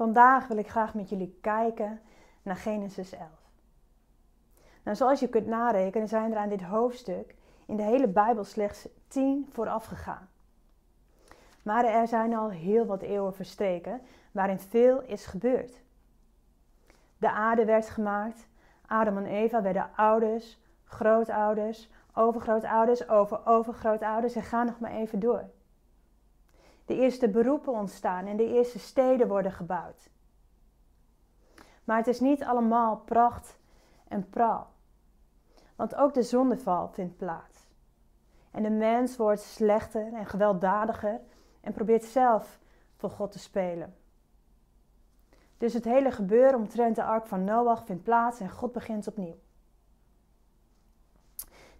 Vandaag wil ik graag met jullie kijken naar Genesis 11. Nou, zoals je kunt narekenen zijn er aan dit hoofdstuk in de hele Bijbel slechts tien vooraf gegaan. Maar er zijn al heel wat eeuwen verstreken waarin veel is gebeurd. De aarde werd gemaakt, Adam en Eva werden ouders, grootouders, overgrootouders, over overgrootouders en ga nog maar even door. De eerste beroepen ontstaan en de eerste steden worden gebouwd. Maar het is niet allemaal pracht en praal. Want ook de zondeval vindt plaats. En de mens wordt slechter en gewelddadiger en probeert zelf voor God te spelen. Dus het hele gebeuren omtrent de ark van Noach vindt plaats en God begint opnieuw.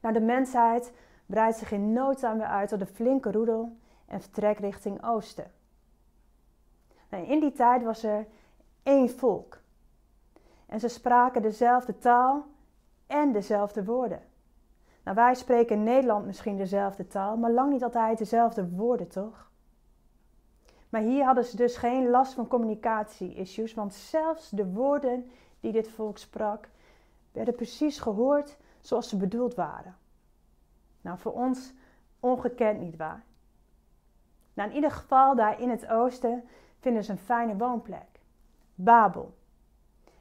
Nou, de mensheid breidt zich in no time weer uit tot een flinke roedel en vertrekt richting oosten. Nou, in die tijd was er één volk. En ze spraken dezelfde taal en dezelfde woorden. Nou, wij spreken in Nederland misschien dezelfde taal, maar lang niet altijd dezelfde woorden, toch? Maar hier hadden ze dus geen last van communicatie-issues, want zelfs de woorden die dit volk sprak, werden precies gehoord zoals ze bedoeld waren. Nou, voor ons ongekend niet waar. Nou, in ieder geval daar in het oosten vinden ze een fijne woonplek. Babel.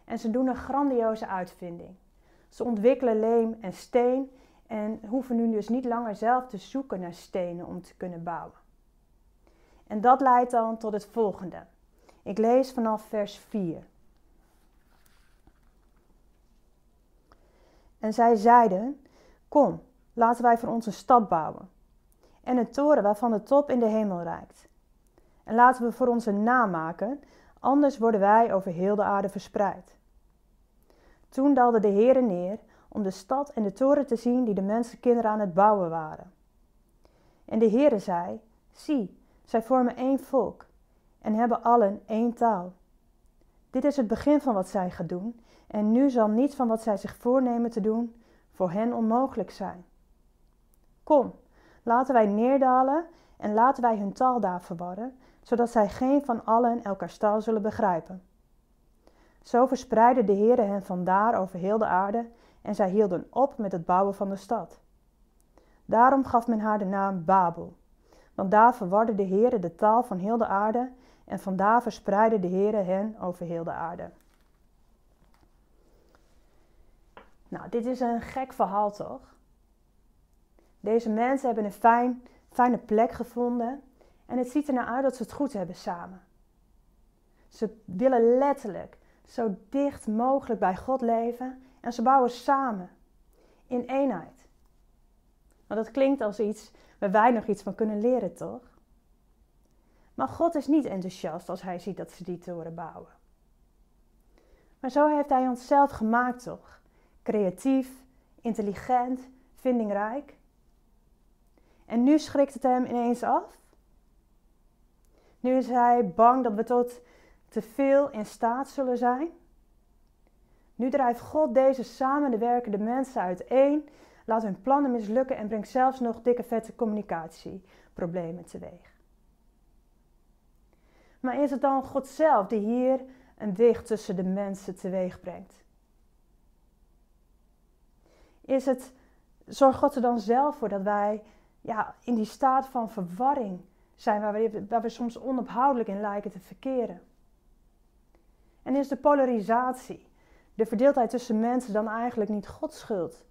En ze doen een grandioze uitvinding. Ze ontwikkelen leem en steen en hoeven nu dus niet langer zelf te zoeken naar stenen om te kunnen bouwen. En dat leidt dan tot het volgende. Ik lees vanaf vers 4. En zij zeiden: Kom, laten wij voor ons een stad bouwen. En een toren waarvan de top in de hemel reikt. En laten we voor ons een naam maken, anders worden wij over heel de aarde verspreid. Toen daalde de Heere neer om de stad en de toren te zien die de mensenkinderen aan het bouwen waren. En de Heere zei: Zie, zij vormen één volk en hebben allen één taal. Dit is het begin van wat zij gaan doen, en nu zal niets van wat zij zich voornemen te doen voor hen onmogelijk zijn. Kom, laten wij neerdalen en laten wij hun taal daar verwarren, zodat zij geen van allen elkaar taal zullen begrijpen. Zo verspreidde de Heere hen vandaar over heel de aarde en zij hielden op met het bouwen van de stad. Daarom gaf men haar de naam Babel, want daar verwarde de Heere de taal van heel de aarde en vandaar verspreidde de Heere hen over heel de aarde. Nou, dit is een gek verhaal toch? Deze mensen hebben een fijn, fijne plek gevonden en het ziet er nou uit dat ze het goed hebben samen. Ze willen letterlijk zo dicht mogelijk bij God leven en ze bouwen samen in eenheid. Want dat klinkt als iets waar wij nog iets van kunnen leren, toch? Maar God is niet enthousiast als hij ziet dat ze die toren bouwen. Maar zo heeft hij ons zelf gemaakt, toch? Creatief, intelligent, vindingrijk. En nu schrikt het hem ineens af. Nu is hij bang dat we tot te veel in staat zullen zijn. Nu drijft God deze samen werkende mensen uiteen, laat hun plannen mislukken en brengt zelfs nog dikke vette communicatieproblemen teweeg. Maar is het dan God zelf die hier een weg tussen de mensen teweeg brengt? Is het, zorgt God er dan zelf voor dat wij ja, in die staat van verwarring zijn, waar we, soms onophoudelijk in lijken te verkeren? En is de polarisatie, de verdeeldheid tussen mensen dan eigenlijk niet Gods schuld?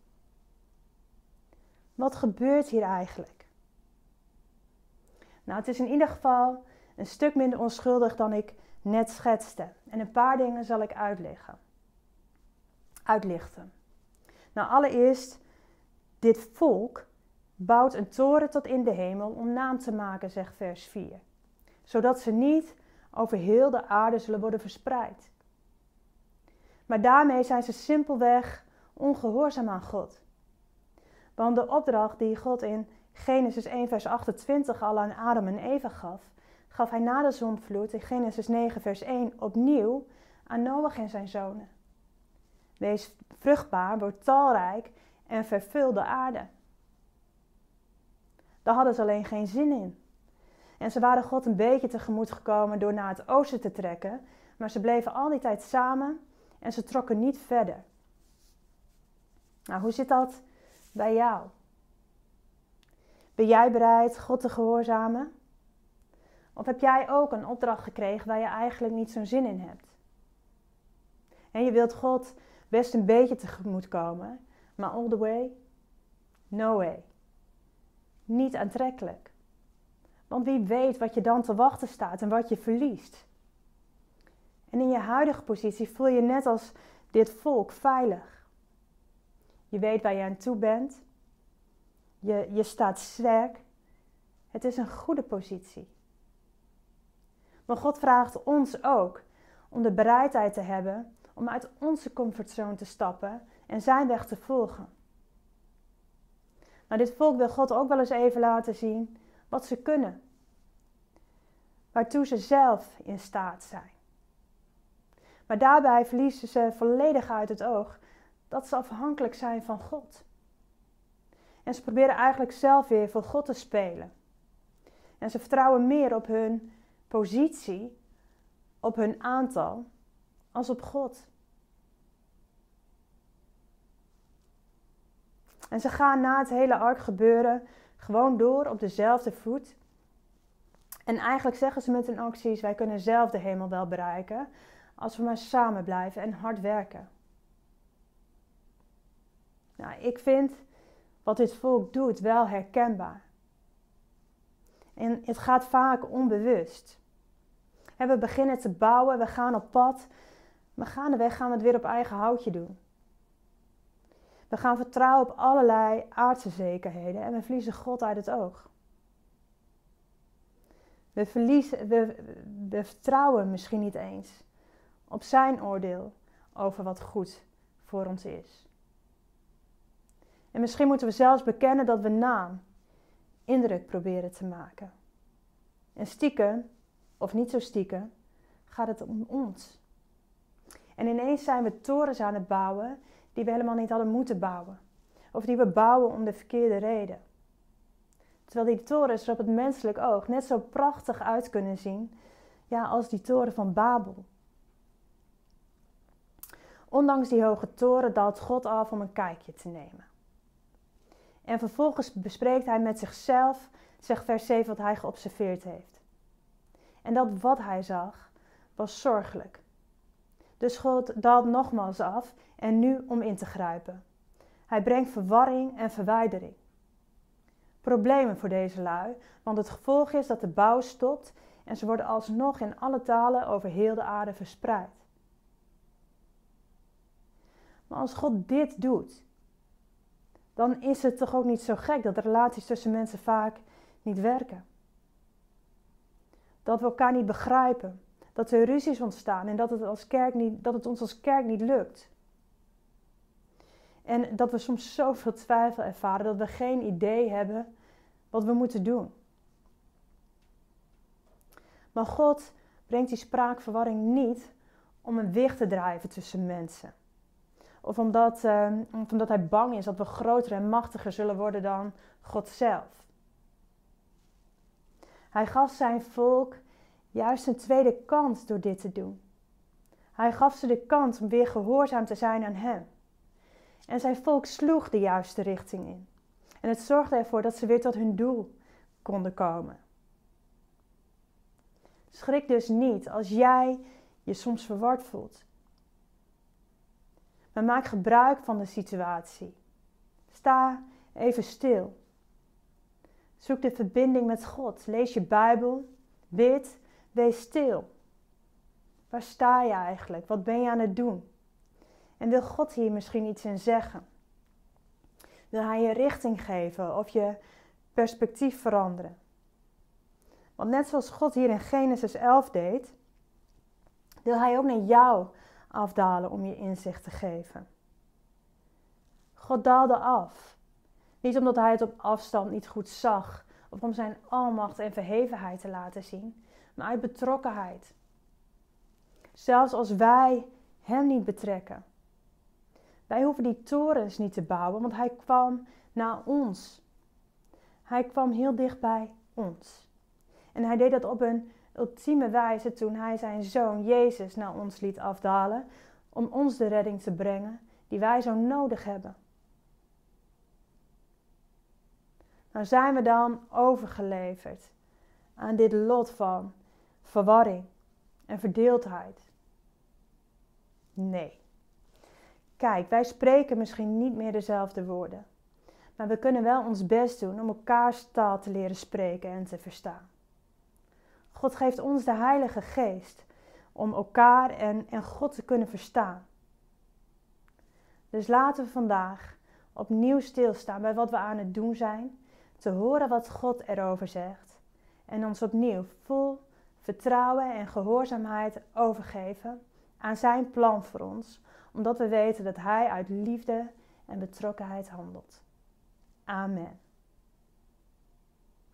Wat gebeurt hier eigenlijk? Nou, het is in ieder geval een stuk minder onschuldig dan ik net schetste. En een paar dingen zal ik uitleggen. Uitlichten. Nou, allereerst, dit volk bouwt een toren tot in de hemel om naam te maken, zegt vers 4. Zodat ze niet over heel de aarde zullen worden verspreid. Maar daarmee zijn ze simpelweg ongehoorzaam aan God. Want de opdracht die God in Genesis 1, vers 28 al aan Adam en Eva gaf, gaf hij na de zondvloed in Genesis 9, vers 1 opnieuw aan Noach en zijn zonen. Wees vruchtbaar, word talrijk en vervul de aarde. Daar hadden ze alleen geen zin in. En ze waren God een beetje tegemoet gekomen door naar het oosten te trekken, maar ze bleven al die tijd samen en ze trokken niet verder. Nou, hoe zit dat bij jou? Ben jij bereid God te gehoorzamen? Of heb jij ook een opdracht gekregen waar je eigenlijk niet zo'n zin in hebt? En je wilt God best een beetje tegemoet komen, maar all the way? No way. Niet aantrekkelijk. Want wie weet wat je dan te wachten staat en wat je verliest. En in je huidige positie voel je net als dit volk veilig. Je weet waar je aan toe bent. Je, je staat sterk. Het is een goede positie. Maar God vraagt ons ook om de bereidheid te hebben om uit onze comfortzone te stappen en zijn weg te volgen. Maar dit volk wil God ook wel eens even laten zien wat ze kunnen. Waartoe ze zelf in staat zijn. Maar daarbij verliezen ze volledig uit het oog dat ze afhankelijk zijn van God. En ze proberen eigenlijk zelf weer voor God te spelen. En ze vertrouwen meer op hun positie, op hun aantal, als op God. En ze gaan na het hele ark gebeuren gewoon door op dezelfde voet. En eigenlijk zeggen ze met hun acties: wij kunnen zelf de hemel wel bereiken als we maar samen blijven en hard werken. Nou, ik vind wat dit volk doet wel herkenbaar. En het gaat vaak onbewust. we beginnen te bouwen, we gaan op pad, maar gaandeweg gaan we het weer op eigen houtje doen. We gaan vertrouwen op allerlei aardse zekerheden en we verliezen God uit het oog. We, verliezen, we, we vertrouwen misschien niet eens op zijn oordeel over wat goed voor ons is. En misschien moeten we zelfs bekennen dat we naam, indruk proberen te maken. En stiekem, of niet zo stiekem, gaat het om ons. En ineens zijn we torens aan het bouwen die we helemaal niet hadden moeten bouwen. Of die we bouwen om de verkeerde reden. Terwijl die torens er op het menselijk oog net zo prachtig uit kunnen zien ja, als die toren van Babel. Ondanks die hoge toren daalt God af om een kijkje te nemen. En vervolgens bespreekt hij met zichzelf, zegt vers 7, wat hij geobserveerd heeft. En dat wat hij zag was zorgelijk. Dus God daalt nogmaals af en nu om in te grijpen. Hij brengt verwarring en verwijdering. Problemen voor deze lui, want het gevolg is dat de bouw stopt en ze worden alsnog in alle talen over heel de aarde verspreid. Maar als God dit doet, dan is het toch ook niet zo gek dat de relaties tussen mensen vaak niet werken. Dat we elkaar niet begrijpen, dat er ruzies ontstaan en dat het, als kerk niet, dat het ons als kerk niet lukt. En dat we soms zoveel twijfel ervaren dat we geen idee hebben wat we moeten doen. Maar God brengt die spraakverwarring niet om een weg te drijven tussen mensen. Of omdat, uh, omdat hij bang is dat we groter en machtiger zullen worden dan God zelf. Hij gaf zijn volk juist een tweede kans door dit te doen. Hij gaf ze de kans om weer gehoorzaam te zijn aan Hem. En zijn volk sloeg de juiste richting in. En het zorgde ervoor dat ze weer tot hun doel konden komen. Schrik dus niet als jij je soms verward voelt. Maar maak gebruik van de situatie. Sta even stil. Zoek de verbinding met God. Lees je Bijbel. Bid. Wees stil. Waar sta je eigenlijk? Wat ben je aan het doen? En wil God hier misschien iets in zeggen? Wil Hij je richting geven of je perspectief veranderen? Want net zoals God hier in Genesis 11 deed, wil Hij ook naar jou afdalen om je inzicht te geven. God daalde af. Niet omdat Hij het op afstand niet goed zag of om Zijn almacht en verhevenheid te laten zien, maar uit betrokkenheid. Zelfs als wij Hem niet betrekken. Wij hoeven die torens niet te bouwen, want Hij kwam naar ons. Hij kwam heel dicht bij ons. En hij deed dat op een ultieme wijze toen hij zijn zoon Jezus naar ons liet afdalen om ons de redding te brengen die wij zo nodig hebben. Nou zijn we dan overgeleverd aan dit lot van verwarring en verdeeldheid? Nee. Kijk, wij spreken misschien niet meer dezelfde woorden, maar we kunnen wel ons best doen om elkaars taal te leren spreken en te verstaan. God geeft ons de Heilige Geest om elkaar en, en God te kunnen verstaan. Dus laten we vandaag opnieuw stilstaan bij wat we aan het doen zijn, te horen wat God erover zegt en ons opnieuw vol vertrouwen en gehoorzaamheid overgeven aan Zijn plan voor ons, omdat we weten dat Hij uit liefde en betrokkenheid handelt. Amen.